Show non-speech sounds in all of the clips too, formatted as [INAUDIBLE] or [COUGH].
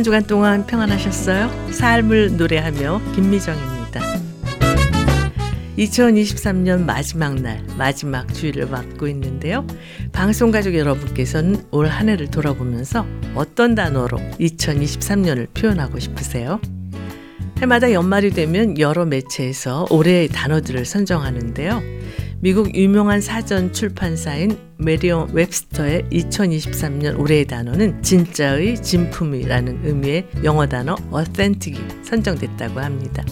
한 주간 동안 평안하셨어요? 삶을 노래하며 김미정입니다. 2023년 마지막 날, 마지막 주일을 맞고 있는데요. 방송 가족 여러분께서는 올 한 해를 돌아보면서 어떤 단어로 2023년을 표현하고 싶으세요? 해마다 연말이 되면 여러 매체에서 올해의 단어들을 선정하는데요. 미국 유명한 사전 출판사인 메리온 웹스터의 2023년 올해의 단어는 진짜의 진품이라는 의미의 영어 단어 authentic이 선정됐다고 합니다.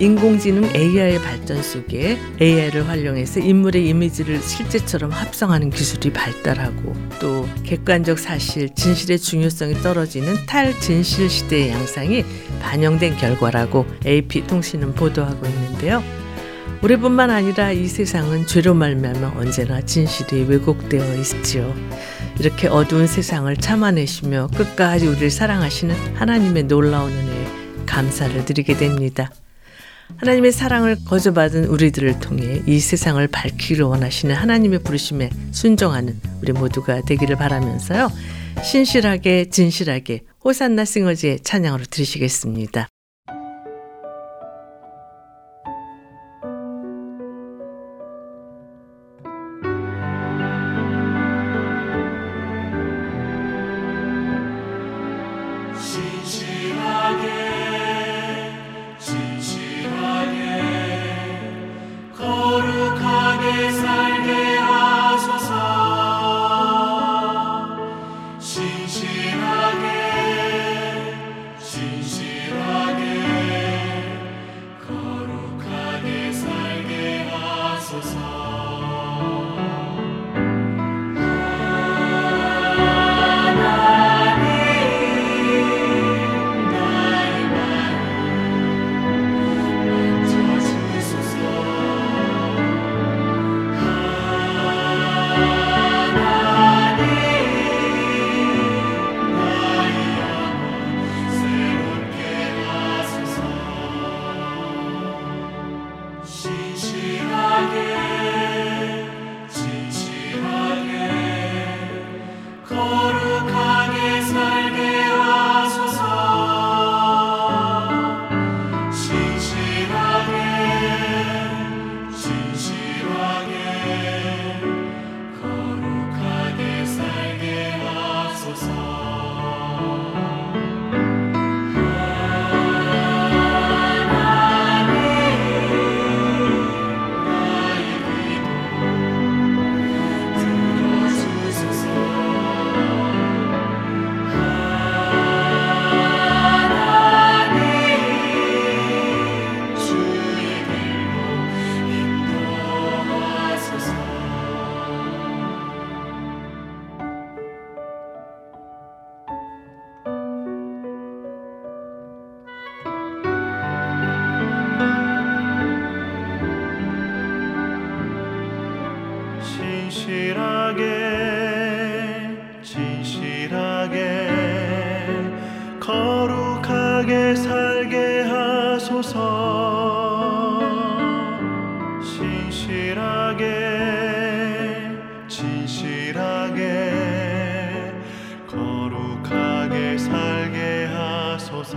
인공지능 AI의 발전 속에 AI를 활용해서 인물의 이미지를 실제처럼 합성하는 기술이 발달하고 또 객관적 사실, 진실의 중요성이 떨어지는 탈진실 시대의 양상이 반영된 결과라고 AP 통신은 보도하고 있는데요. 올해뿐만 아니라 이 세상은 죄로 말미암아 언제나 진실이 왜곡되어 있지요. 이렇게 어두운 세상을 참아내시며 끝까지 우리를 사랑하시는 하나님의 놀라운 은혜에 감사를 드리게 됩니다. 하나님의 사랑을 거저받은 우리들을 통해 이 세상을 밝히기를 원하시는 하나님의 부르심에 순종하는 우리 모두가 되기를 바라면서요. 신실하게 진실하게 호산나 싱어즈의 찬양으로 들으시겠습니다. 진실한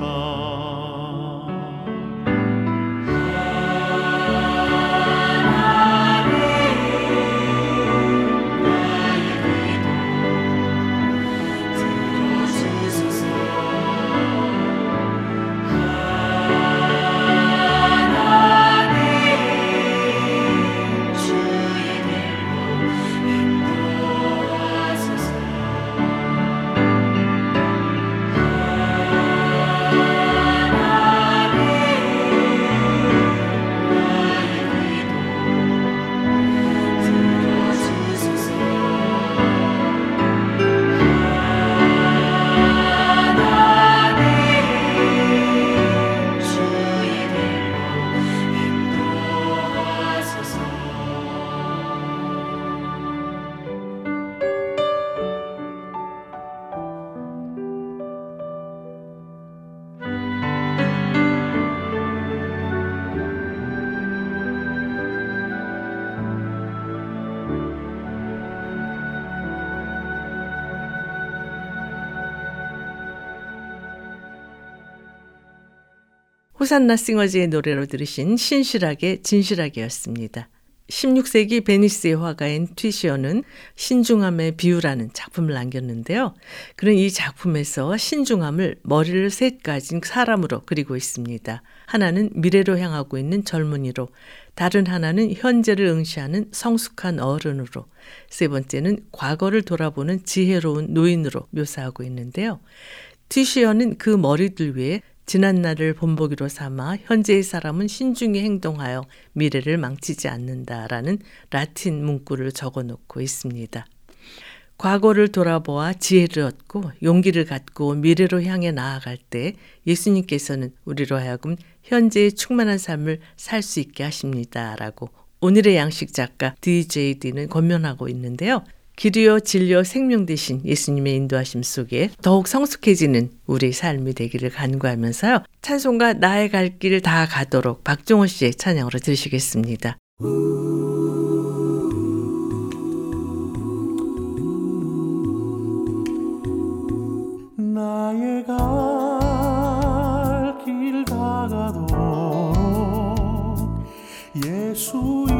Oh. 호산나 싱어즈의 노래로 들으신 신실하게 진실하게였습니다. 16세기 베니스의 화가인 튀시어는 신중함의 비유라는 작품을 남겼는데요. 그는 이 작품에서 신중함을 머리를 셋 가진 사람으로 그리고 있습니다. 하나는 미래로 향하고 있는 젊은이로, 다른 하나는 현재를 응시하는 성숙한 어른으로, 세 번째는 과거를 돌아보는 지혜로운 노인으로 묘사하고 있는데요. 튀시어는 그 머리들 위에 지난 날을 본보기로 삼아 현재의 사람은 신중히 행동하여 미래를 망치지 않는다라는 라틴 문구를 적어 놓고 있습니다. 과거를 돌아보아 지혜를 얻고 용기를 갖고 미래로 향해 나아갈 때 예수님께서는 우리로 하여금 현재의 충만한 삶을 살 수 있게 하십니다라고 오늘의 양식 작가 DJD는 권면하고 있는데요. 길이요 진리요 생명 되신 예수님의 인도하심 속에 더욱 성숙해지는 우리 삶이 되기를 간구하면서요. 찬송가 나의 갈길다 가도록 박종호 씨의 찬양으로 들으시겠습니다. 나의 갈길 다 가도록 예수 삶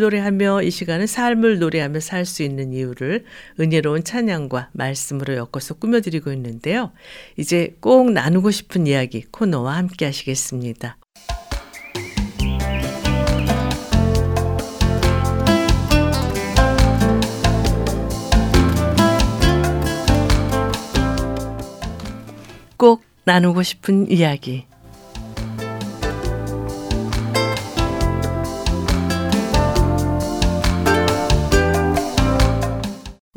노래하며 이 시간은 삶을 노래하며 살 수 있는 이유를 은혜로운 찬양과 말씀으로 엮어서 꾸며드리고 있는데요. 이제 꼭 나누고 싶은 이야기 코너와 함께 하시겠습니다. 꼭 나누고 싶은 이야기.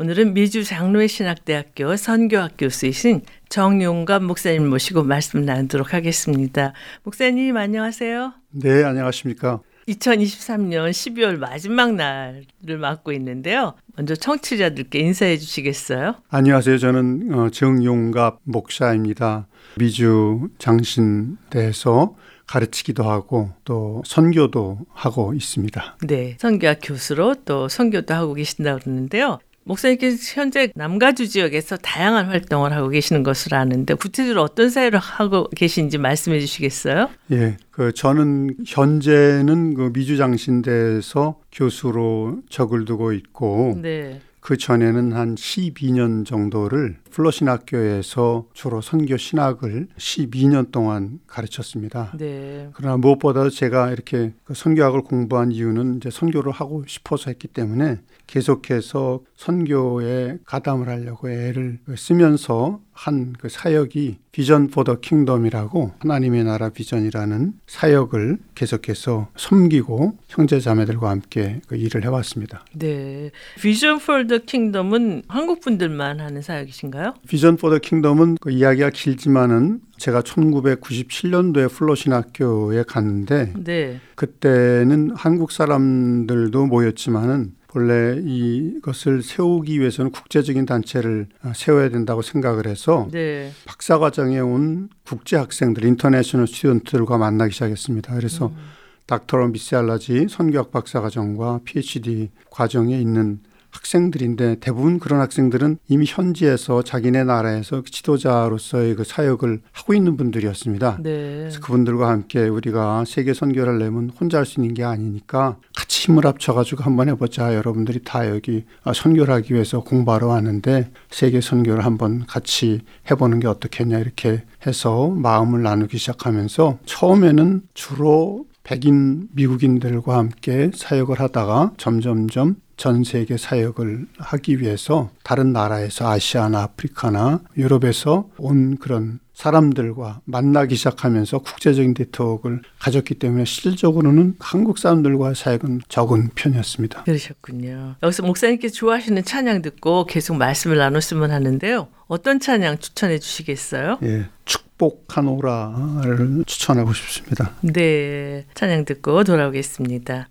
오늘은 미주 장로회 신학대학교 선교학 교수이신 정용감 목사님 모시고 말씀 나누도록 하겠습니다. 목사님 안녕하세요. 네, 안녕하십니까. 2023년 12월 마지막 날을 맞고 있는데요. 먼저 청취자들께 인사해 주시겠어요? 안녕하세요. 저는 어, 정용갑 목사입니다. 미주 장신대에서 가르치기도 하고 또 선교도 하고 있습니다. 네, 선교학 교수로 또 선교도 하고 계신다고 그러는데요. 목사님께서 현재 남가주 지역에서 다양한 활동을 하고 계시는 것으로 아는데 구체적으로 어떤 사회를 하고 계신지 말씀해 주시겠어요? 예, 그 저는 현재는 그 미주장신대에서 교수로 적을 두고 있고 네. 그 전에는 한 12년 정도를 플러신 학교에서 주로 선교 신학을 12년 동안 가르쳤습니다. 네. 그러나 무엇보다도 제가 이렇게 그 선교학을 공부한 이유는 이제 선교를 하고 싶어서 했기 때문에 계속해서 선교에 가담을 하려고 애를 쓰면서 한 그 사역이 Vision for the Kingdom이라고 하나님의 나라 비전이라는 사역을 계속해서 섬기고 형제 자매들과 함께 그 일을 해왔습니다. 네, Vision for the Kingdom은 한국 분들만 하는 사역이신가요? Vision for the Kingdom은 그 이야기가 길지만은 제가 1997년도에 풀러신학교에 갔는데 네. 그때는 한국 사람들도 모였지만은 본래 이것을 세우기 위해서는 국제적인 단체를 어, 세워야 된다고 생각을 해서 네. 박사 과정에 온 국제 학생들, international student들과 만나기 시작했습니다. 그래서 음. 닥터런 미세알라지 선교학 박사 과정과 PhD 과정에 있는 학생들인데 대부분 그런 학생들은 이미 현지에서 자기네 나라에서 지도자로서의 그 사역을 하고 있는 분들이었습니다. 네. 그래서 그분들과 함께 우리가 세계 선교를 내면 혼자 할 수 있는 게 아니니까 같이 힘을 합쳐가지고 한번 해보자. 여러분들이 다 여기 선교를 하기 위해서 공부하러 왔는데 세계 선교를 한번 같이 해보는 게 어떻겠냐 이렇게 해서 마음을 나누기 시작하면서 처음에는 주로 백인 미국인들과 함께 사역을 하다가 점점점 전 세계 사역을 하기 위해서 다른 나라에서 아시아나 아프리카나 유럽에서 온 그런 사람들과 만나기 시작하면서 국제적인 네트워크를 가졌기 때문에 실질적으로는 한국 사람들과 사역은 적은 편이었습니다. 그러셨군요. 여기서 목사님께서 좋아하시는 찬양 듣고 계속 말씀을 나눴으면 하는데요. 어떤 찬양 추천해 주시겠어요? 예. 축복하노라를 추천하고 싶습니다. 네. 찬양 듣고 돌아오겠습니다.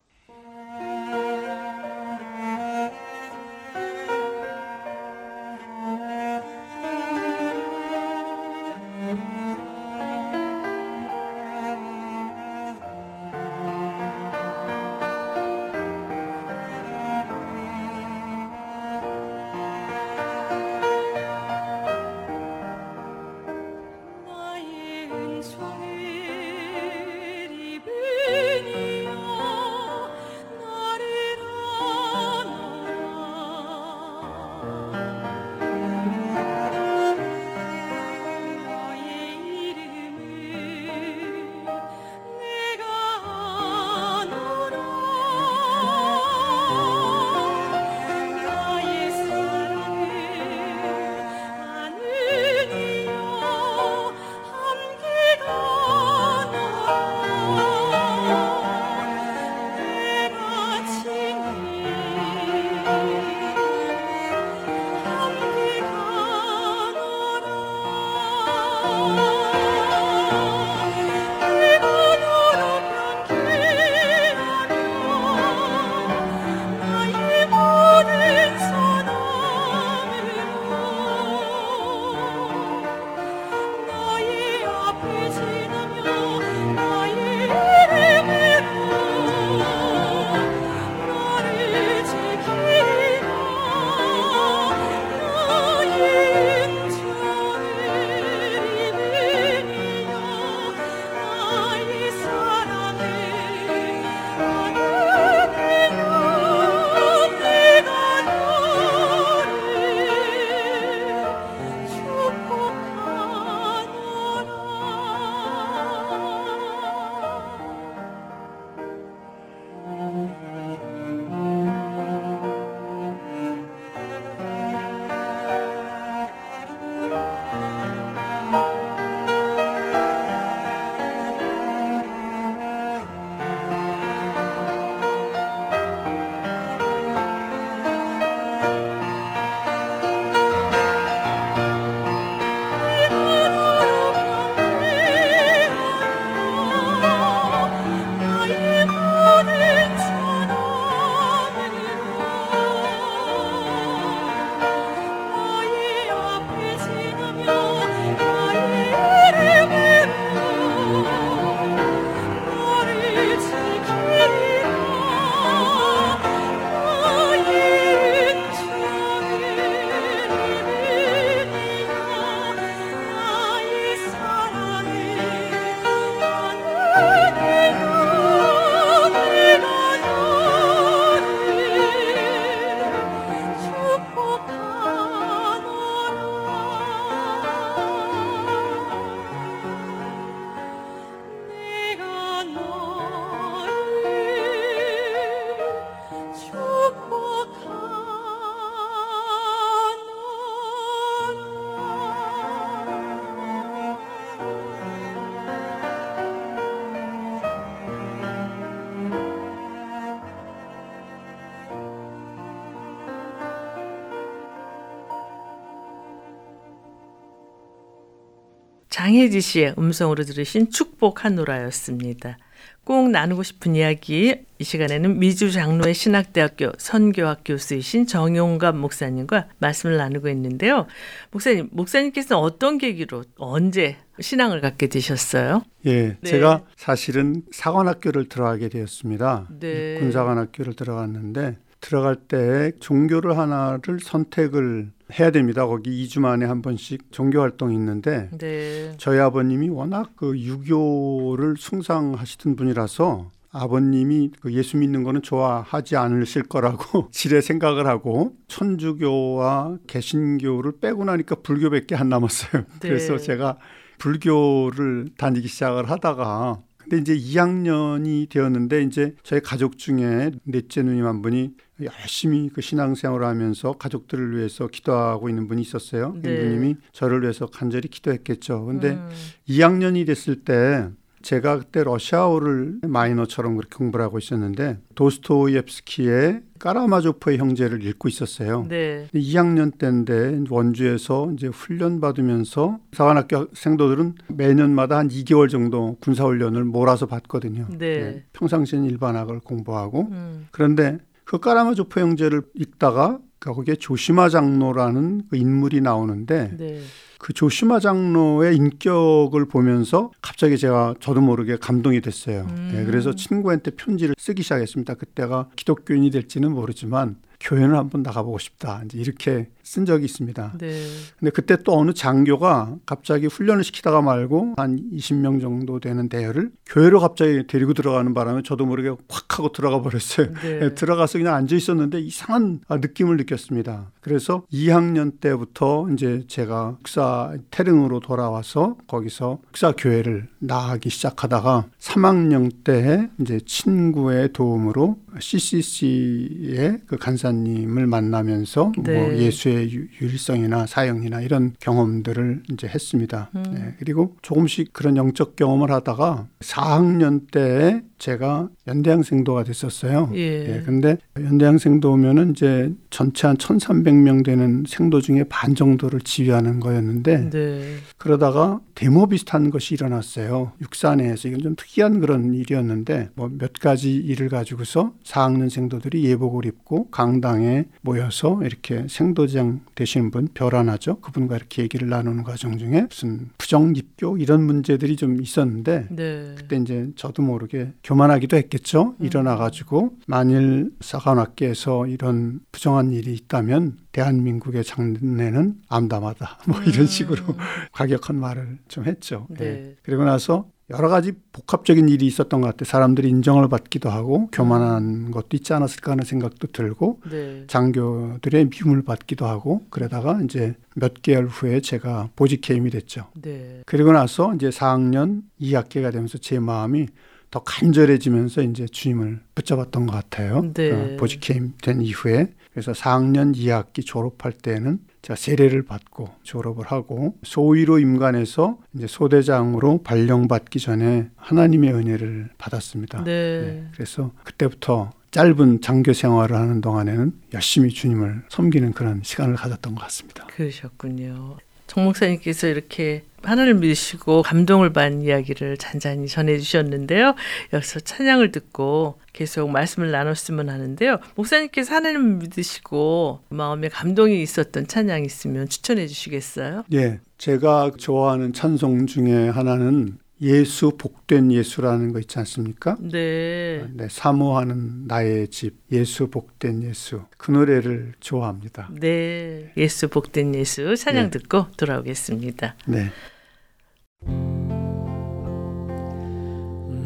장혜지 씨의 음성으로 들으신 축복하노라였습니다. 꼭 나누고 싶은 이야기 이 시간에는 미주 장로의 신학대학교 선교학 교수이신 정용갑 목사님과 말씀을 나누고 있는데요. 목사님, 목사님께서는 어떤 계기로 언제 신앙을 갖게 되셨어요? 예, 네. 제가 사실은 사관학교를 들어가게 되었습니다. 네. 군사관학교를 들어갔는데 들어갈 때 종교를 하나를 선택을 해야 됩니다. 거기 2주 만에 한 번씩 종교 활동이 있는데 네. 저희 아버님이 워낙 그 유교를 숭상하시던 분이라서 아버님이 그 예수 믿는 거는 좋아하지 않으실 거라고 [LAUGHS] 지레 생각을 하고 천주교와 개신교를 빼고 나니까 불교밖에 안 남았어요. 네. 그래서 제가 불교를 다니기 시작을 하다가 근데 이제 2학년이 되었는데 이제 저희 가족 중에 넷째 누님 한 분이 열심히 그 신앙생활을 하면서 가족들을 위해서 기도하고 있는 분이 있었어요. 네. 이분님이 저를 위해서 간절히 기도했겠죠. 근데 음. 2학년이 됐을 때 제가 그때 러시아어를 마이너처럼 그렇게 공부를 하고 있었는데 도스토옙스키의 까라마조프의 형제를 읽고 있었어요. 네. 2학년 때인데 원주에서 이제 훈련 받으면서 사관학교 생도들은 매년마다 한 2개월 정도 군사 훈련을 몰아서 받거든요. 네. 네. 평상시엔 일반학을 공부하고 음. 그런데 그 까라마조프 형제를 읽다가 거기에 조시마 장로라는 그 인물이 나오는데 네. 그 조시마 장로의 인격을 보면서 갑자기 제가 저도 모르게 감동이 됐어요. 음. 네, 그래서 친구한테 편지를 쓰기 시작했습니다. 그때가 기독교인이 될지는 모르지만 교회를 한번 나가보고 싶다. 이제 이렇게 쓴 적이 있습니다. 네. 근데 그때 또 어느 장교가 갑자기 훈련을 시키다가 말고 한 20명 정도 되는 대열을 교회로 갑자기 데리고 들어가는 바람에 저도 모르게 확 하고 들어가 버렸어요. 네. 네, 들어가서 그냥 앉아 있었는데 이상한 느낌을 느꼈습니다. 그래서 2학년 때부터 이제 제가 육사 태릉으로 돌아와서 거기서 육사 교회를 나가기 시작하다가 3학년 때 이제 친구의 도움으로 CCC의 그 간사님을 만나면서 뭐 네. 뭐 예수의 유일성이나 사형이나 이런 경험들을 이제 했습니다. 음. 네. 그리고 조금씩 그런 영적 경험을 하다가 4학년 때 제가 연대양 생도가 됐었어요. 예. 예. 근데 연대양 생도면은 이제 전체 한 1,300명 되는 생도 중에 반 정도를 지휘하는 거였는데 네. 그러다가 데모 비슷한 것이 일어났어요. 육산에서 이건 좀 특이한 그런 일이었는데 뭐 몇 가지 일을 가지고서 4학년 생도들이 예복을 입고 강당에 모여서 이렇게 생도장 되시는 분 별안하죠. 그분과 이렇게 얘기를 나누는 과정 중에 무슨 부정 입교 이런 문제들이 좀 있었는데 네. 그때 이제 저도 모르게 교 만하기도 했겠죠. 음. 일어나가지고 만일 사관학계에서 이런 부정한 일이 있다면 대한민국의 장래는 암담하다. [LAUGHS] 뭐 이런 음. 식으로 [LAUGHS] 과격한 말을 좀 했죠. 네. 네. 그리고 나서 여러 가지 복합적인 일이 있었던 것 같아요. 사람들이 인정을 받기도 하고 교만한 것도 있지 않았을까 하는 생각도 들고 네. 장교들의 미움을 받기도 하고 그러다가 이제 몇 개월 후에 제가 보직 해임이 됐죠. 네. 그리고 나서 이제 4학년 2학기가 되면서 제 마음이 더 간절해지면서 이제 주님을 붙잡았던 것 같아요. 네. 어, 보직해임 된 이후에 그래서 4학년 2학기 졸업할 때는 제가 세례를 받고 졸업을 하고 소위로 임관해서 이제 소대장으로 발령받기 전에 하나님의 은혜를 받았습니다. 네. 네. 그래서 그때부터 짧은 장교 생활을 하는 동안에는 열심히 주님을 섬기는 그런 시간을 가졌던 것 같습니다. 그러셨군요. 정 목사님께서 이렇게 하나님을 믿으시고 감동을 받은 이야기를 잔잔히 전해주셨는데요. 여기서 찬양을 듣고 계속 말씀을 나눴으면 하는데요. 목사님께서 하나님을 믿으시고 마음에 감동이 있었던 찬양 있으면 추천해 주시겠어요? 예. 제가 좋아하는 찬송 중에 하나는 예수 복된 예수라는 거 있지 않습니까? 네. 네. 사모하는 나의 집 예수 복된 예수 그 노래를 좋아합니다. 네. 예수 복된 예수 찬양 네. 듣고 돌아오겠습니다. 네.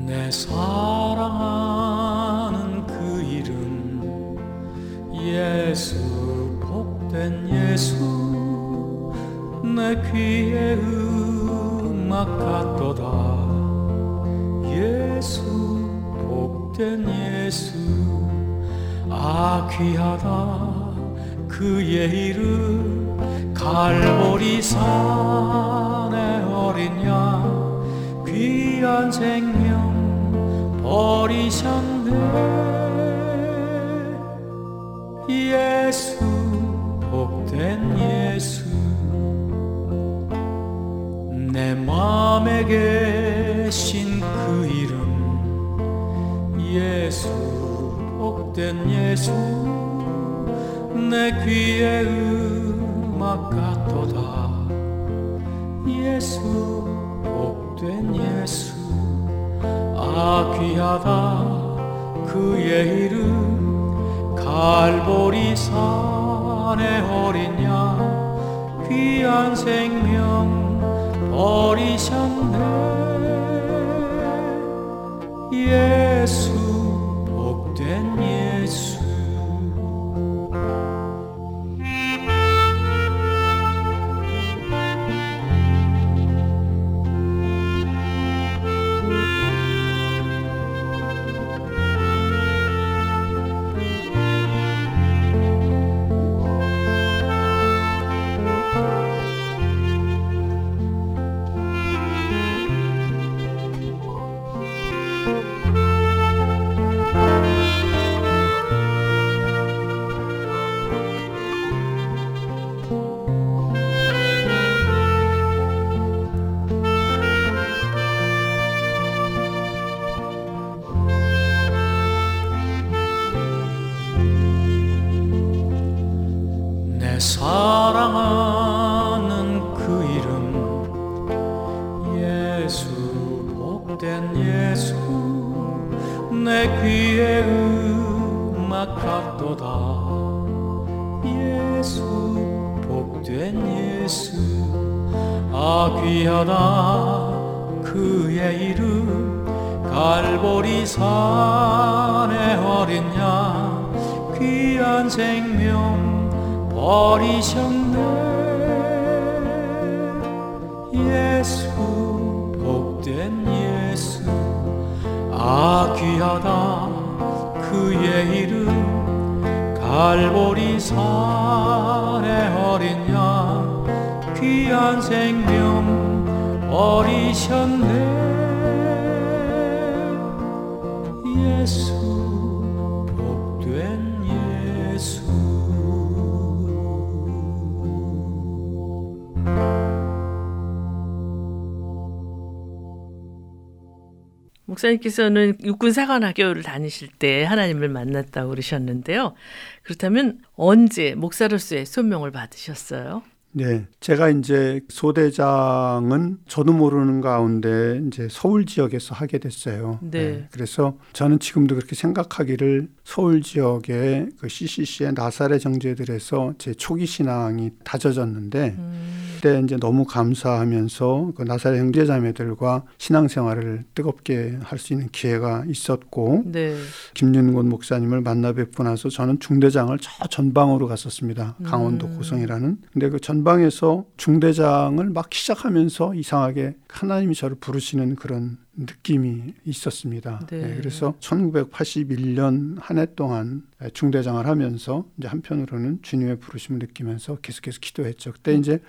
내 사랑하는 그 이름 예수 복된 예수 내 귀에 같도다. 예수 복된 예수 아 귀하다. 그의 이름 갈보리 산의 어린 양 귀한 생명 버리셨네. 예수 복된 예수 내 마음에 계신 그 이름 예수 복된 예수 내 귀에 음악 같도다. 예수 복된 예수 아 귀하다. 그의 이름 갈보리 산의 어린 양 귀한 생명 버리셨네 목사님께서는 육군 사관학교를 다니실 때 하나님을 만났다고 그러셨는데요. 그렇다면 언제 목사로서의 소명을 받으셨어요? 네, 제가 이제 소대장은 저도 모르는 가운데 이제 서울 지역에서 하게 됐어요. 네. 네. 그래서 저는 지금도 그렇게 생각하기를 서울 지역의 그 CCC의 나사렛 정제들에서 제 초기 신앙이 다져졌는데 음. 그때 이제 너무 감사하면서 그 나사렛 형제자매들과 신앙생활을 뜨겁게 할 수 있는 기회가 있었고 네. 김윤곤 목사님을 만나 뵙고 나서 저는 중대장을 저 전방으로 갔었습니다. 강원도 음. 고성이라는. 근데 그 전방 에서 중대장을 막 시작하면서 이상하게 하나님이 저를 부르시는 그런 느낌이 있었습니다. 네. 네, 그래서 1981년 한 해 동안 중대장을 하면서 이제 한편으로는 주님의 부르심을 느끼면서 계속해서 기도했죠. 그때 음. 이제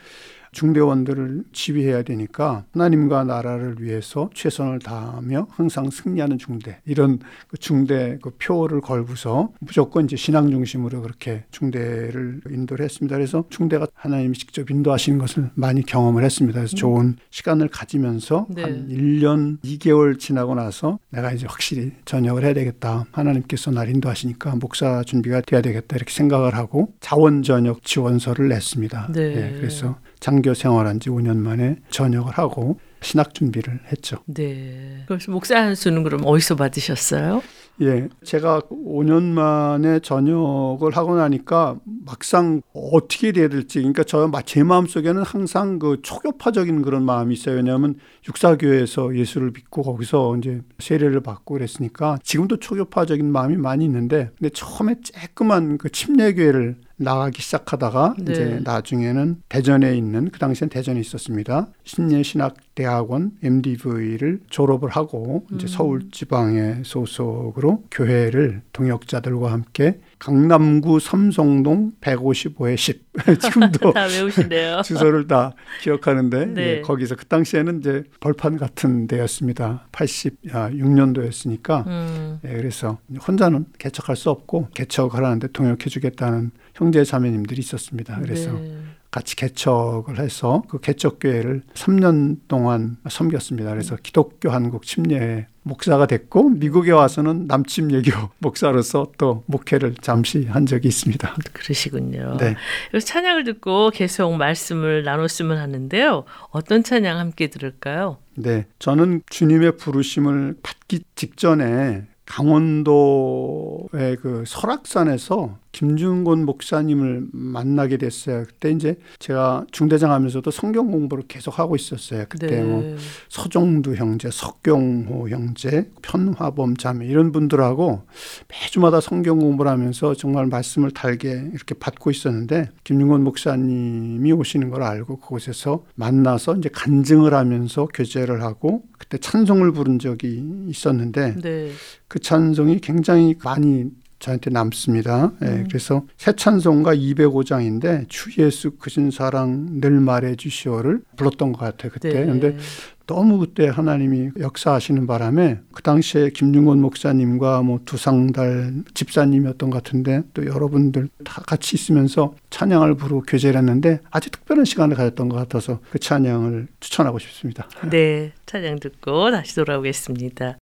중대원들을 지휘해야 되니까 하나님과 나라를 위해서 최선을 다하며 항상 승리하는 중대 이런 그 중대 그 표를 걸고서 무조건 이제 신앙 중심으로 그렇게 중대를 인도를 했습니다. 그래서 중대가 하나님이 직접 인도하시는 것을 많이 경험을 했습니다. 그래서 음. 좋은 시간을 가지면서 네. 한 1년 2개월 지나고 나서 내가 이제 확실히 전역을 해야 되겠다. 하나님께서 날 인도하시니까 목사 준비가 돼야 되겠다 이렇게 생각을 하고 자원 전역 지원서를 냈습니다. 네. 네. 그래서 장교 생활한 지 5년 만에 전역을 하고 신학 준비를 했죠. 네. 그래서 목사 한수는 그럼 어디서 받으셨어요? 예, 제가 5년 만에 전역을 하고 나니까 막상 어떻게 돼야 될지, 그러니까 저 제 마음 속에는 항상 그 초교파적인 그런 마음이 있어요. 왜냐하면 육사교회에서 예수를 믿고 거기서 이제 세례를 받고 그랬으니까 지금도 초교파적인 마음이 많이 있는데, 근데 처음에 쬐끄만 그 침례교회를 나가기 시작하다가 네. 이제 나중에는 대전에 있는 그 당시엔 대전에 있었습니다. 신예신학대학원 MDV를 졸업을 하고 이제 음. 서울 지방의 소속으로 교회를 동역자들과 함께 강남구 삼성동 155에 10 [LAUGHS] 지금도 다 외우시네요. [LAUGHS] 주소를 다 기억하는데 네. 예, 거기서 그 당시에는 이제 벌판 같은 데였습니다. 86년도였으니까 음. 예, 그래서 혼자는 개척할 수 없고 개척을 하는데 동역해 주겠다는 형제 자매님들이 있었습니다. 그래서 네. 같이 개척을 해서 그 개척교회를 3년 동안 섬겼습니다. 그래서 기독교 한국 침례 목사가 됐고 미국에 와서는 남침예교 [LAUGHS] 목사로서 또 목회를 잠시 한 적이 있습니다. 그러시군요. 네. 찬양을 듣고 계속 말씀을 나눴으면 하는데요. 어떤 찬양 함께 들을까요? 네. 저는 주님의 부르심을 받기 직전에 강원도의 그 설악산에서 김준곤 목사님을 만나게 됐어요. 그때 이제 제가 중대장 하면서도 성경 공부를 계속 하고 있었어요. 그때 네. 뭐 서종두 형제, 석경호 형제, 편화범 자매 이런 분들하고 매주마다 성경 공부를 하면서 정말 말씀을 달게 이렇게 받고 있었는데 김준곤 목사님이 오시는 걸 알고 그곳에서 만나서 이제 간증을 하면서 교제를 하고 그때 찬송을 부른 적이 있었는데 네. 그 찬송이 굉장히 많이 저한테 남습니다. 예, 음. 그래서 새 찬송가 205장인데 주 예수 크신 사랑 늘 말해 주시오를 불렀던 것 같아요. 그때. 네. 근데 너무 그때 하나님이 역사하시는 바람에 그 당시에 김중곤 목사님과 뭐 두상달 집사님이었던 것 같은데 또 여러분들 다 같이 있으면서 찬양을 부르고 교제를 했는데 아주 특별한 시간을 가졌던 것 같아서 그 찬양을 추천하고 싶습니다. 네. 찬양 듣고 다시 돌아오겠습니다.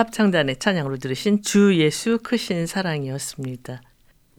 합창단의 찬양으로 들으신 주 예수 크신 사랑이었습니다.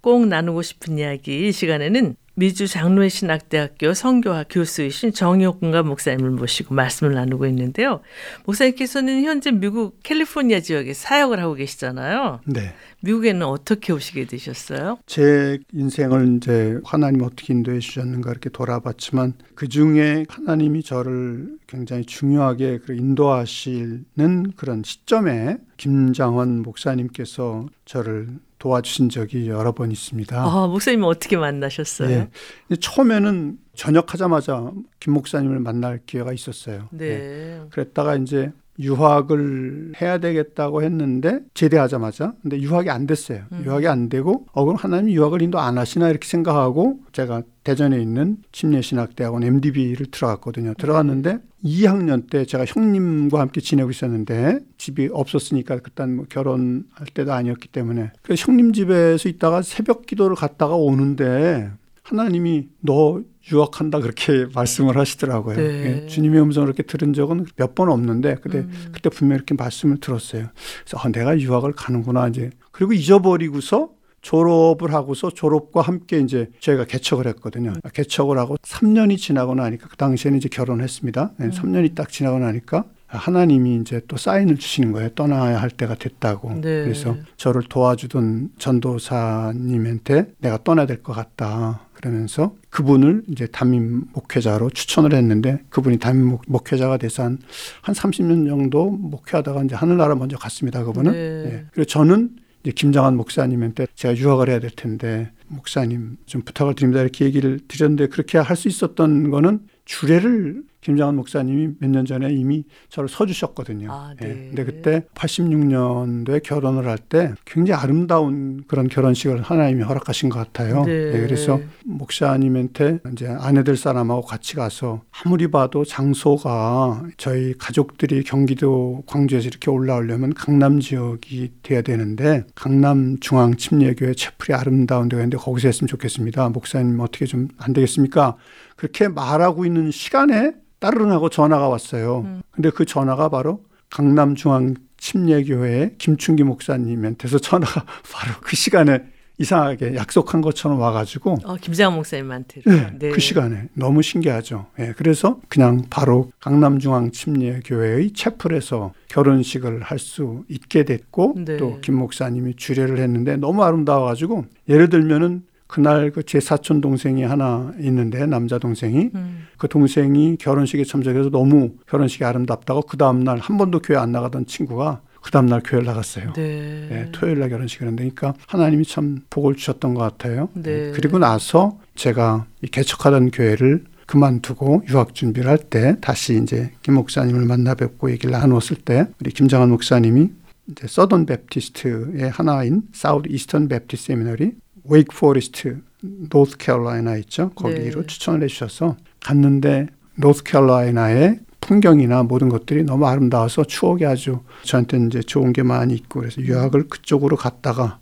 꼭 나누고 싶은 이야기 이 시간에는 미주 장로회 신학대학교 성교학 교수이신 정효군과 목사님을 모시고 말씀을 나누고 있는데요. 목사님께서는 현재 미국 캘리포니아 지역에 사역을 하고 계시잖아요. 네. 미국에는 어떻게 오시게 되셨어요? 제 인생을 이제 하나님 어떻게 인도해 주셨는가 이렇게 돌아봤지만 그 중에 하나님이 저를 굉장히 중요하게 인도하시는 그런 시점에 김장원 목사님께서 저를 도와주신 적이 여러 번 있습니다. 아, 목사님 어떻게 만나셨어요? 네. 처음에는 전역하자마자 김 목사님을 만날 기회가 있었어요. 네. 네. 그랬다가 이제 유학을 해야 되겠다고 했는데 제대하자마자 근데 유학이 안 됐어요. 음. 유학이 안 되고 어 그럼 하나님 유학을 인도 안 하시나 이렇게 생각하고 제가 대전에 있는 침례신학대학원 MDB를 들어갔거든요. 들어갔는데 2학년 때 제가 형님과 함께 지내고 있었는데 집이 없었으니까 그딴 뭐 결혼할 때도 아니었기 때문에 그래서 형님 집에서 있다가 새벽 기도를 갔다가 오는데 하나님이 너 유학한다 그렇게 [LAUGHS] 말씀을 하시더라고요. 네. 예, 주님의 음성을 이렇게 들은 적은 몇 번 없는데 그때 음. 그때 분명히 이렇게 말씀을 들었어요. 그래서 아, 내가 유학을 가는구나 이제 그리고 잊어버리고서 졸업을 하고서 졸업과 함께 이제 저희가 개척을 했거든요. 개척을 하고 3년이 지나고 나니까 그 당시에는 이제 결혼했습니다. 네, 음. 3년이 딱 지나고 나니까 하나님이 이제 또 사인을 주시는 거예요. 떠나야 할 때가 됐다고. 네. 그래서 저를 도와주던 전도사님한테 내가 떠나야 될 것 같다. 그러면서 그분을 이제 담임 목회자로 추천을 했는데 그분이 담임 목 회자가 돼서 한, 한 30년 정도 목회하다가 이제 하늘나라 먼저 갔습니다. 그분은. 네. 네. 그리고 저는 이제 김장한 목사님한테 제가 유학을 해야 될 텐데 목사님 좀 부탁을 드립니다. 이렇게 얘기를 드렸는데 그렇게 할 수 있었던 거는 주례를 김장한 목사님이 몇 년 전에 이미 저를 서주셨거든요. 아, 네. 예. 근데 그때 86년도에 결혼을 할 때 굉장히 아름다운 그런 결혼식을 하나님이 허락하신 것 같아요. 네. 예. 그래서 목사님한테 이제 아내들 사람하고 같이 가서 아무리 봐도 장소가 저희 가족들이 경기도 광주에서 이렇게 올라오려면 강남 지역이 돼야 되는데 강남 중앙 침례교회 채플이 아름다운 데가 있는데 거기서 했으면 좋겠습니다. 목사님 어떻게 좀 안 되겠습니까? 그렇게 말하고 있는 시간에 따르릉하고 전화가 왔어요. 음. 근데 그 전화가 바로 강남중앙 침례교회 김춘기 목사님한테서 전화가 [LAUGHS] 바로 그 시간에 이상하게 약속한 것처럼 와가지고 어, 김재환 목사님한테 네, 네, 그 시간에 너무 신기하죠. 네, 그래서 그냥 바로 강남중앙 침례교회의 채플에서 결혼식을 할 수 있게 됐고 네. 또김 목사님이 주례를 했는데 너무 아름다워가지고 예를 들면은 그날 그 제 사촌 동생이 하나 있는데 남자 동생이 음. 그 동생이 결혼식에 참석해서 너무 결혼식이 아름답다고 그 다음 날 한 번도 교회 안 나가던 친구가 그 다음 날 교회를 나갔어요. 네. 네 토요일 날 결혼식을 했는데 그러니까 하나님이 참 복을 주셨던 것 같아요. 네. 네. 그리고 나서 제가 이 개척하던 교회를 그만두고 유학 준비를 할 때 다시 이제 김 목사님을 만나 뵙고 얘기를 나누었을 때 우리 김장환 목사님이 이제 Southern Baptist의 하나인 Southeastern Baptist Seminary 웨이크 포레스트 노스 캐롤라이나 있죠. 거기로 네. 추천을 해주셔서 갔는데 노스 캐롤라이나의 풍경이나 모든 것들이 너무 아름다워서 추억이 아주 저한테 이제 좋은 게 많이 있고 그래서 유학을 그쪽으로 갔다가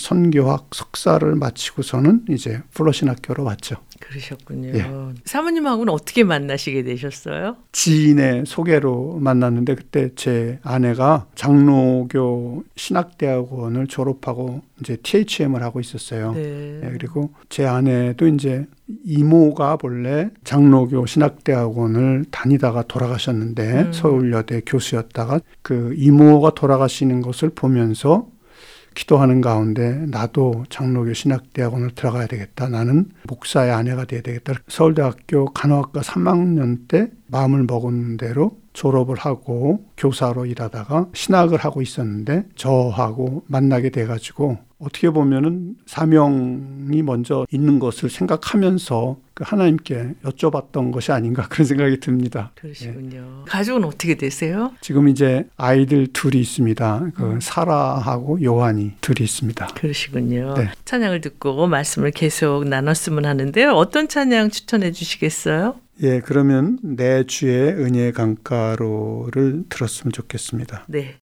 선교학 석사를 마치고서는 이제 풀러신학교로 왔죠. 그러셨군요. 예. 사모님하고는 어떻게 만나시게 되셨어요? 지인의 소개로 만났는데 그때 제 아내가 장로교 신학대학원을 졸업하고 이제 ThM을 하고 있었어요. 네. 예, 그리고 제 아내도 이제 이모가 본래 장로교 신학대학원을 다니다가 돌아가셨는데 음. 서울여대 교수였다가 그 이모가 돌아가시는 것을 보면서 기도하는 가운데 나도 장로교 신학대학원을 들어가야 되겠다. 나는 목사의 아내가 돼야 되겠다. 서울대학교 간호학과 3학년 때 마음을 먹은 대로 졸업을 하고 교사로 일하다가 신학을 하고 있었는데 저하고 만나게 돼가지고 어떻게 보면은 사명이 먼저 있는 것을 생각하면서 그 하나님께 여쭤봤던 것이 아닌가 그런 생각이 듭니다. 그러시군요. 예. 가족은 어떻게 되세요? 지금 이제 아이들 둘이 있습니다. 그 음. 사라하고 요한이 둘이 있습니다. 그러시군요. 네. 찬양을 듣고 말씀을 계속 나눴으면 하는데요. 어떤 찬양 추천해 주시겠어요? 예, 그러면 내 주의 은혜 강가로를 들었으면 좋겠습니다. 네.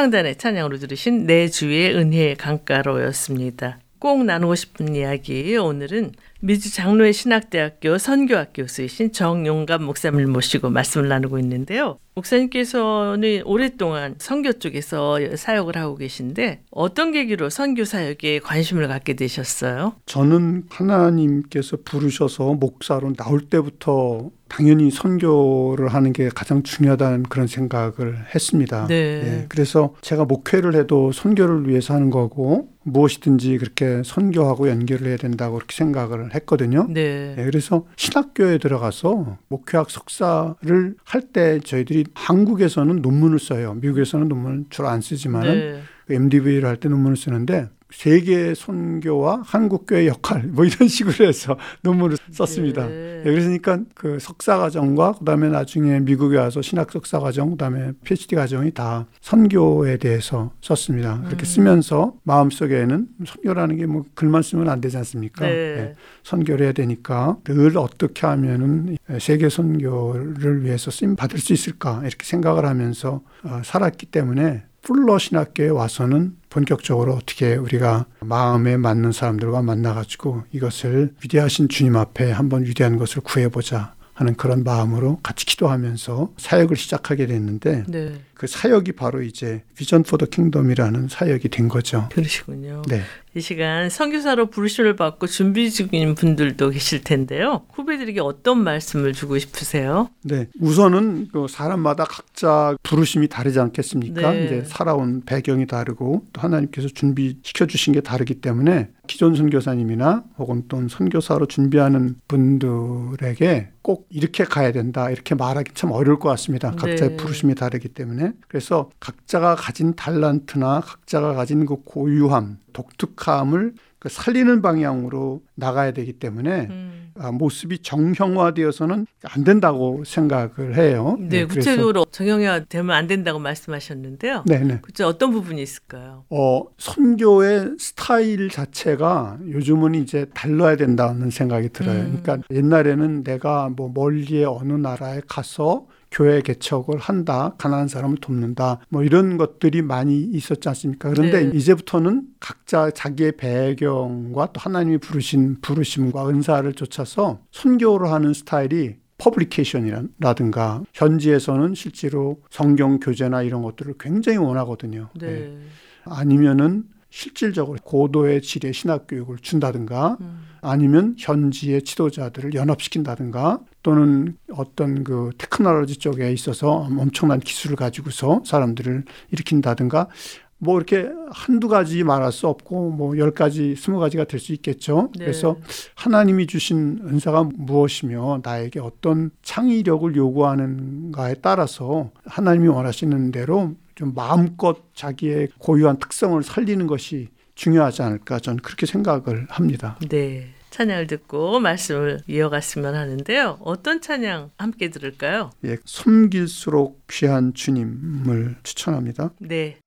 합창단의 찬양으로 들으신 내 주의 은혜의 강가로였습니다. 꼭 나누고 싶은 이야기 오늘은 미주 장로의 신학대학교 선교학교 쓰이신 정용감 목사님을 모시고 말씀을 나누고 있는데요. 목사님께서는 오랫동안 선교 쪽에서 사역을 하고 계신데 어떤 계기로 선교 사역에 관심을 갖게 되셨어요? 저는 하나님께서 부르셔서 목사로 나올 때부터 당연히 선교를 하는 게 가장 중요하다는 그런 생각을 했습니다. 네. 예, 그래서 제가 목회를 해도 선교를 위해서 하는 거고 무엇이든지 그렇게 선교하고 연결을 해야 된다고 그렇게 생각을 했거든요. 네. 예, 그래서 신학교에 들어가서 목회학 석사를 할 때 저희들이 한국에서는 논문을 써요. 미국에서는 논문을 주로 안 쓰지만은 네. MDV를 할 때 논문을 쓰는데 세계 선교와 한국교회 역할 뭐 이런 [LAUGHS] 식으로 해서 논문을 썼습니다. 네. 예, 그러니까 그 석사 과정과 그다음에 나중에 미국에 와서 신학 석사 과정 그다음에 PhD 과정이 다 선교에 대해서 썼습니다. 그렇게 음. 쓰면서 마음속에는 선교라는 게 뭐 글만 쓰면 안 되지 않습니까? 네. 네. 선교를 해야 되니까 늘 어떻게 하면은 세계 선교를 위해서 쓰임 받을 수 있을까 이렇게 생각을 하면서 어, 살았기 때문에 풀러 신학교에 와서는 본격적으로 어떻게 우리가 마음에 맞는 사람들과 만나가지고 이것을 위대하신 주님 앞에 한번 위대한 것을 구해보자 하는 그런 마음으로 같이 기도하면서 사역을 시작하게 됐는데 네. 그 사역이 바로 이제 비전 포더 킹덤이라는 사역이 된 거죠. 그러시군요. 네. 이 시간 선교사로 부르심을 받고 준비 중인 분들도 계실 텐데요. 후배들에게 어떤 말씀을 주고 싶으세요? 네. 우선은 그 사람마다 각자 부르심이 다르지 않겠습니까? 네. 이제 살아온 배경이 다르고 또 하나님께서 준비시켜 주신 게 다르기 때문에 기존 선교사님이나 혹은 또 선교사로 준비하는 분들에게 꼭 이렇게 가야 된다 이렇게 말하기 참 어려울 것 같습니다. 각자의 네. 부르심이 다르기 때문에 그래서 각자가 가진 달란트나 각자가 가진 그 고유함, 독특함을 그 살리는 방향으로 나가야 되기 때문에 음. 아, 모습이 정형화되어서는 안 된다고 생각을 해요. 네, 네 구체적으로 정형화 되면 안 된다고 말씀하셨는데요. 네, 네. 그쵸 어떤 부분이 있을까요? 어, 선교의 스타일 자체가 요즘은 이제 달라야 된다는 생각이 들어요. 음. 그러니까 옛날에는 내가 뭐 멀리의 어느 나라에 가서 교회 개척을 한다, 가난한 사람을 돕는다, 뭐 이런 것들이 많이 있었지 않습니까? 그런데 네. 이제부터는 각자 자기의 배경과 또 하나님이 부르신 부르심과 은사를 쫓아서 선교를 하는 스타일이 publication이라든가 현지에서는 실제로 성경 교재나 이런 것들을 굉장히 원하거든요. 네. 네. 아니면은 실질적으로 고도의 질의 신학 교육을 준다든가 음. 아니면 현지의 지도자들을 연합시킨다든가 또는 어떤 그 테크놀로지 쪽에 있어서 엄청난 기술을 가지고서 사람들을 일으킨다든가 뭐 이렇게 한두 가지 말할 수 없고 뭐 열 가지, 스무 가지가 될 수 있겠죠. 네. 그래서 하나님이 주신 은사가 무엇이며 나에게 어떤 창의력을 요구하는가에 따라서 하나님이 원하시는 대로 좀 마음껏 자기의 고유한 특성을 살리는 것이 중요하지 않을까 저는 그렇게 생각을 합니다. 네. 찬양을 듣고 말씀을 이어갔으면 하는데요. 어떤 찬양 함께 들을까요? 예, 숨길수록 귀한 주님을 추천합니다. 네.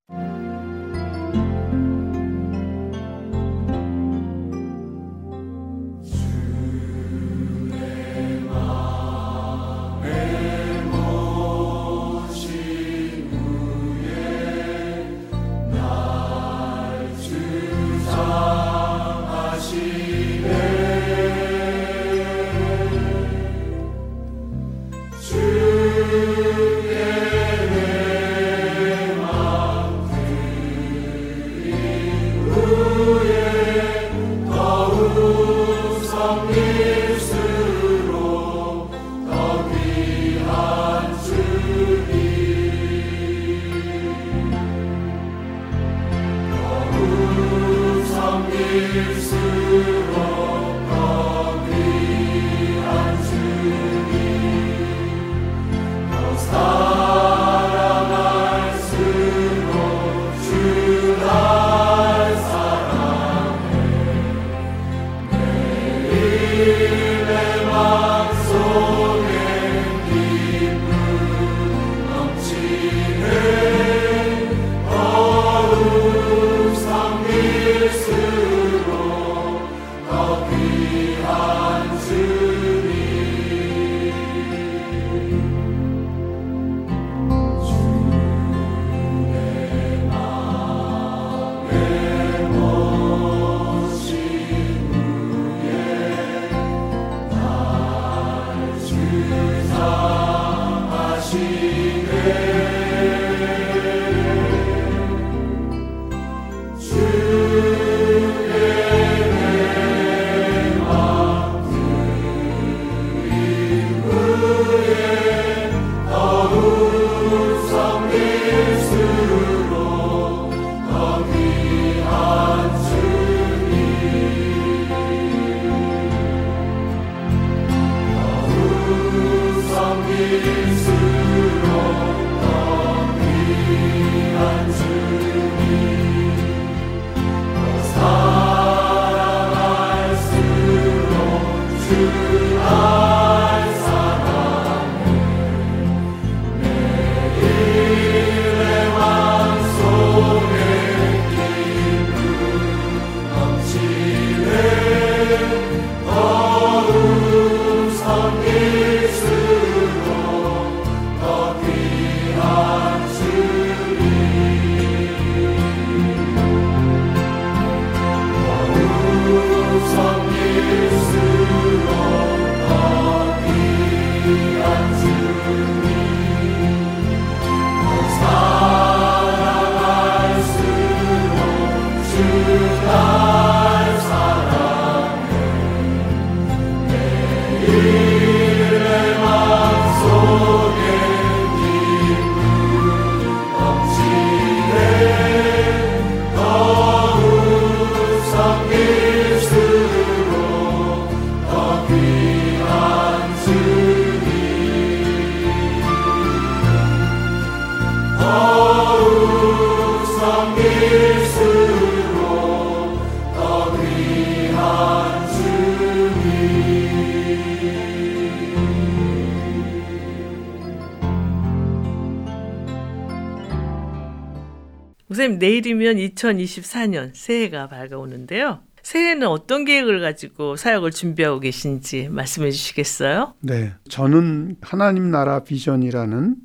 내일이면 2024년 새해가 밝아오는데요. 새해는 어떤 계획을 가지고 사역을 준비하고 계신지 말씀해 주시겠어요? 네. 저는 하나님 나라 비전이라는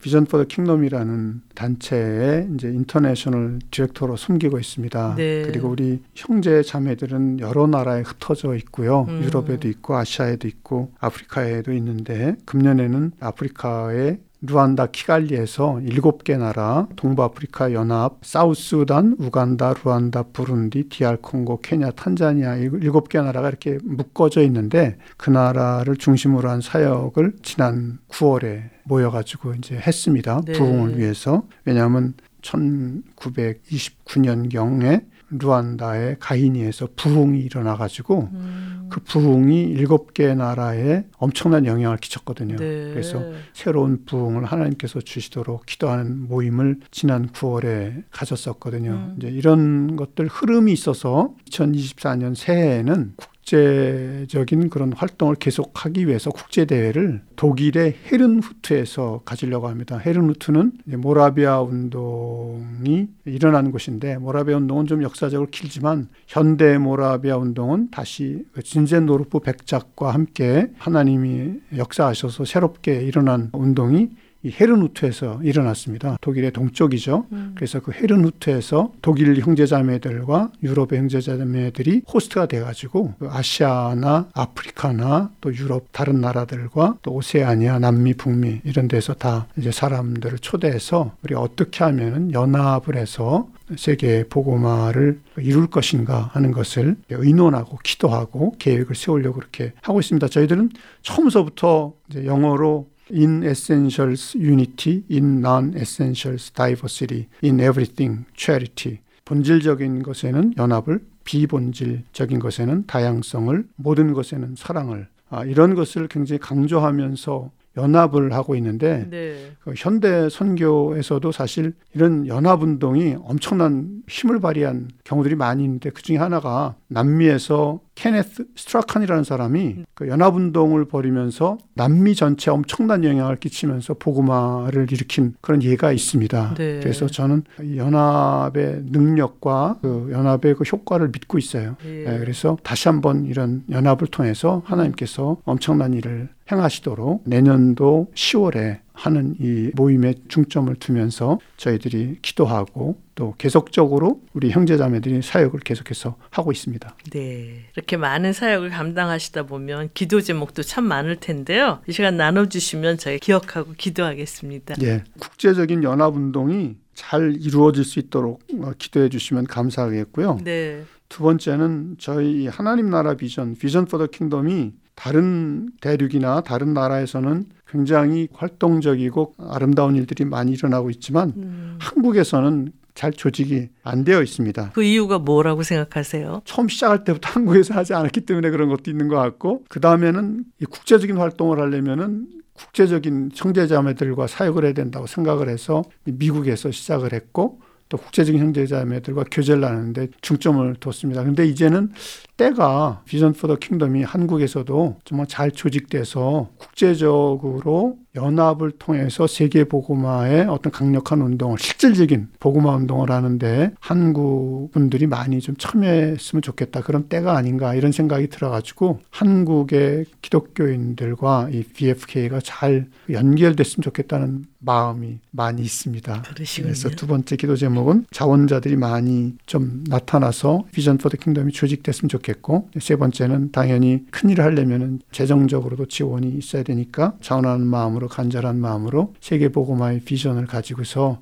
Vision for the Kingdom이라는 단체의 이제 international director로 섬기고 있습니다. 네. 그리고 우리 형제 자매들은 여러 나라에 흩어져 있고요. 음. 유럽에도 있고 아시아에도 있고 아프리카에도 있는데 금년에는 아프리카의 루안다 키갈리에서 일곱 개 나라, 동부아프리카 연합, 사우스수단, 우간다, 루안다, 부룬디, 디알 콩고, 케냐, 탄자니아 일곱 개 나라가 이렇게 묶어져 있는데 그 나라를 중심으로 한 사역을 지난 9월에 모여가지고 이제 했습니다. 네. 부흥을 위해서. 왜냐하면 1929년경에 루안다의 가이니에서 부흥이 일어나 가지고 음. 그 부흥이 일곱 개 나라에 엄청난 영향을 끼쳤거든요. 네. 그래서 새로운 부흥을 하나님께서 주시도록 기도하는 모임을 지난 9월에 가졌었거든요. 음. 이제 이런 것들 흐름이 있어서 2024년 새해에는 국 제적인 그런 활동을 계속하기 위해서 국제 대회를 독일의 헤른후트에서 가지려고 합니다. 헤른후트는 모라비아 운동이 일어난 곳인데 모라비아 운동은 좀 역사적으로 길지만 현대 모라비아 운동은 다시 그 진젠노르프 백작과 함께 하나님이 역사하셔서 새롭게 일어난 운동이 이 헤르누트에서 일어났습니다. 독일의 동쪽이죠. 음. 그래서 그 헤르누트에서 독일 형제자매들과 유럽의 형제자매들이 호스트가 돼가지고 그 아시아나 아프리카나 또 유럽 다른 나라들과 또 오세아니아, 남미, 북미 이런 데서 다 이제 사람들을 초대해서 우리 어떻게 하면은 연합을 해서 세계 보고마를 이룰 것인가 하는 것을 의논하고 기도하고 계획을 세우려고 그렇게 하고 있습니다. 저희들은 처음서부터 영어로 in essentials unity, in non-essentials diversity, in everything charity. 본질적인 것에는 연합을, 비본질적인 것에는 다양성을, 모든 것에는 사랑을. 아, 이런 것을 굉장히 강조하면서 연합을 하고 있는데 네. 그 현대 선교에서도 사실 이런 연합 운동이 엄청난 힘을 발휘한 경우들이 많이 있는데 그 중에 하나가 남미에서 케네스 스트라칸이라는 사람이 그 연합 운동을 벌이면서 남미 전체에 엄청난 영향을 끼치면서 보그마를 일으킨 그런 예가 있습니다. 네. 그래서 저는 연합의 능력과 그 연합의 그 효과를 믿고 있어요. 네. 네, 그래서 다시 한번 이런 연합을 통해서 하나님께서 엄청난 일을 행하시도록 내년도 10월에 하는 이 모임에 중점을 두면서 저희들이 기도하고 또 계속적으로 우리 형제자매들이 사역을 계속해서 하고 있습니다. 네. 이렇게 많은 사역을 감당하시다 보면 기도 제목도 참 많을 텐데요. 이 시간 나눠주시면 저희 기억하고 기도하겠습니다. 예. 국제적인 연합운동이 잘 이루어질 수 있도록 어, 기도해 주시면 감사하겠고요. 네. 두 번째는 저희 하나님 나라 비전, 비전 포더 킹덤이 다른 대륙이나 다른 나라에서는 굉장히 활동적이고 아름다운 일들이 많이 일어나고 있지만 음. 한국에서는 잘 조직이 안 되어 있습니다. 그 이유가 뭐라고 생각하세요? 처음 시작할 때부터 [LAUGHS] 한국에서 하지 않았기 때문에 그런 것도 있는 것 같고 그 다음에는 국제적인 활동을 하려면은 국제적인 형제자매들과 사역을 해야 된다고 생각을 해서 미국에서 시작을 했고 또 국제적인 형제자매들과 교제를 나누는데 중점을 뒀습니다. 근데 이제는 때가 비전 포더 킹덤이 한국에서도 정말 잘 조직돼서 국제적으로 연합을 통해서 세계 보고마의 어떤 강력한 운동을 실질적인 보고마 운동을 하는데 한국 분들이 많이 좀 참여했으면 좋겠다 그런 때가 아닌가 이런 생각이 들어가지고 한국의 기독교인들과 이 BFK가 잘 연결됐으면 좋겠다는 마음이 많이 있습니다. 그러시군요. 그래서 두 번째 기도 제목은 자원자들이 많이 좀 나타나서 비전 포더 킹덤이 조직됐으면 좋겠다. 좋겠고 세 번째는 당연히 큰 일을 하려면은 재정적으로도 지원이 있어야 되니까 자원하는 마음으로 간절한 마음으로 세계 보고마의 비전을 가지고서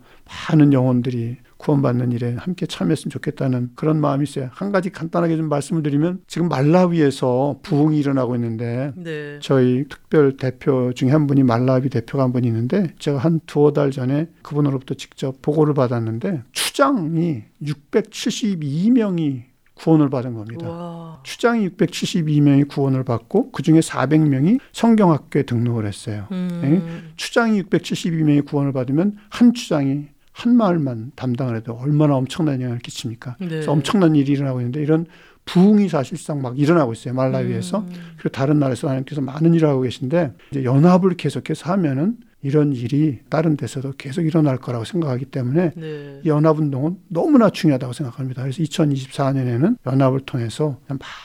많은 영혼들이 구원받는 일에 함께 참여했으면 좋겠다는 그런 마음이 있어요. 한 가지 간단하게 좀 말씀을 드리면 지금 말라위에서 부흥이 일어나고 있는데 네. 저희 특별 대표 중에 한 분이 말라위 대표가 한 분이 있는데 제가 한 두어 달 전에 그분으로부터 직접 보고를 받았는데 추장이 672명이 구원을 받은 겁니다. 와. 추장이 672명이 구원을 받고 그중에 400명이 성경학교에 등록을 했어요. 음. 네? 추장이 672명이 구원을 받으면 한 추장이 한 마을만 담당을 해도 얼마나 엄청난 영향을 끼칩니까? 네. 그래서 엄청난 일이 일어나고 있는데 이런 부흥이 사실상 막 일어나고 있어요. 말라위에서. 음. 그리고 다른 나라에서 하나님께서 많은 일을 하고 계신데 이제 연합을 계속해서 하면은 이런 일이 다른 데서도 계속 일어날 거라고 생각하기 때문에 네. 연합운동은 너무나 중요하다고 생각합니다. 그래서 2024년에는 연합을 통해서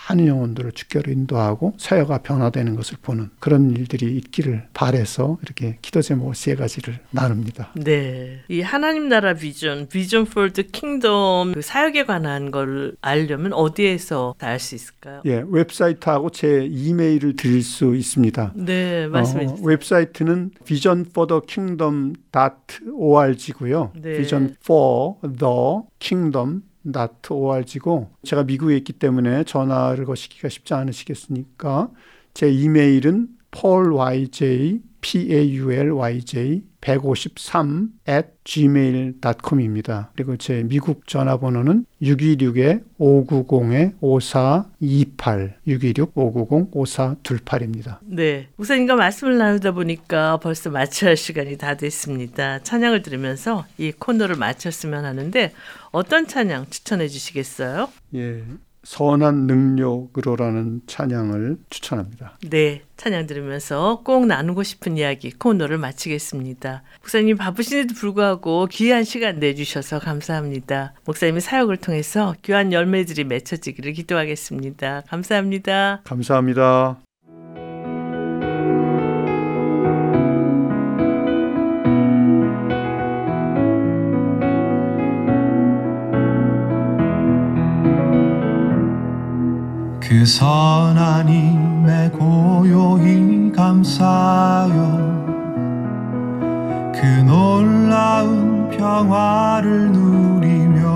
많은 영혼들을 주께로 인도하고 사회가 변화되는 것을 보는 그런 일들이 있기를 바래서 이렇게 기도 제목 세 가지를 나눕니다. 네. 이 하나님 나라 비전, 비전 the kingdom 그 사역에 관한 걸 알려면 어디에서 알수 있을까요? 예, 웹사이트하고 제 이메일을 드릴 수 있습니다. 네, 말씀해 주세요. 어, 웹사이트는 비전 for the kingdom.org고요. 네. vision for the kingdom .org고 제가 미국에 있기 때문에 전화를 거시기가 쉽지 않으시겠으니까 제 이메일은 paulyj paulyj 153 at gmail.com입니다. 그리고 제 미국 전화번호는 626-590-5428 626-590-5428입니다. 네. 목사님과 말씀을 나누다 보니까 벌써 마쳐야 할 시간이 다 됐습니다. 찬양을 들으면서 이 코너를 마쳤으면 하는데 어떤 찬양 추천해 주시겠어요? 예. 선한 능력으로라는 찬양을 추천합니다. 네, 찬양 들으면서 꼭 나누고 싶은 이야기 코너를 마치겠습니다. 목사님 바쁘신데도 불구하고 귀한 시간 내주셔서 감사합니다. 목사님의 사역을 통해서 귀한 열매들이 맺혀지기를 기도하겠습니다. 감사합니다. 감사합니다. 그 선한 힘에 고요히 감사요 그 놀라운 평화를 누리며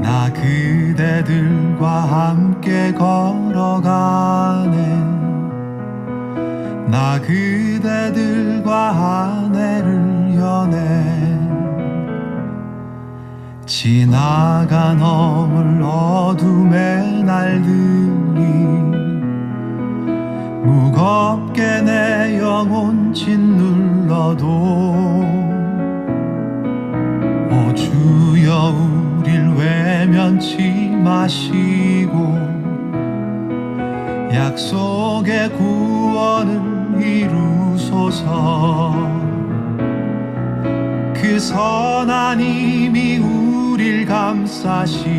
나 그대들과 함께 걸어가네. 나 그대들과 아내를 연해 지나간 어물 어둠의 날들이 무겁게 내 영혼 짓눌러도 오 주여 우릴 외면치 마시고 약속의 구원을 이루소서. 그 선한 힘이 우 우릴 감싸시니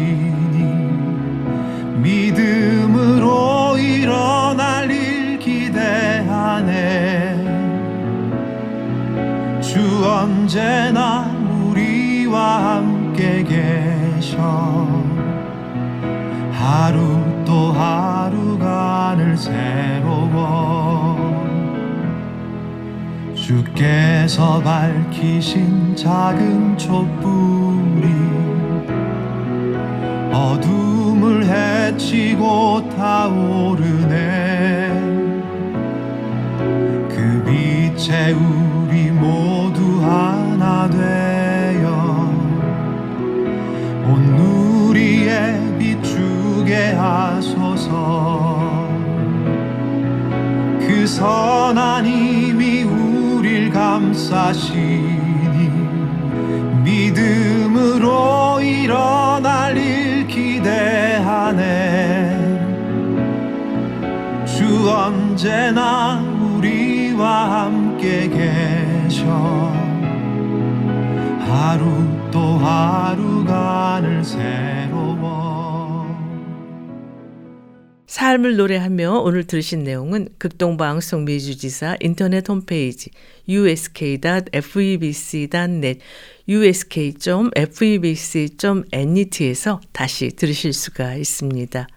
믿음으로 일어날 일 기대하네. 주 언제나 우리와 함께 계셔. 하루 또 하루간을 새로워. 주께서 밝히신 작은 촛불이 어둠을 헤치고 타오르네. 그 빛에 우리 모두 하나 되어 온 누리에 비추게 하소서. 그 선한 힘이 우릴 감싸시니 믿음으로 일어날 일 기대하네 주 언제나 우리와 함께 계셔. 하루 또 하루가 늘 새로워. 삶을 노래하며 오늘 들으신 내용은 극동방송 미주지사 인터넷 홈페이지 usk.febc.net usk.febc.net에서 다시 들으실 수가 있습니다.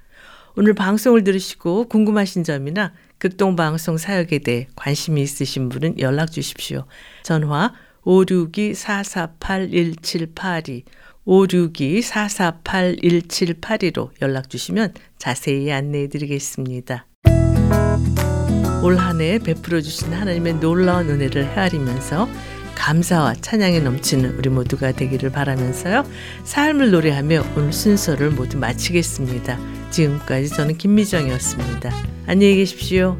오늘 방송을 들으시고 궁금하신 점이나 극동방송 사역에 대해 관심이 있으신 분은 연락 주십시오. 전화 562-448-1782 562-448-1782로 연락 주시면 자세히 안내해 드리겠습니다. 올 한 해 베풀어 주신 하나님의 놀라운 은혜를 헤아리면서 감사와 찬양에 넘치는 우리 모두가 되기를 바라면서요. 삶을 노래하며 오늘 순서를 모두 마치겠습니다. 지금까지 저는 김미정이었습니다. 안녕히 계십시오.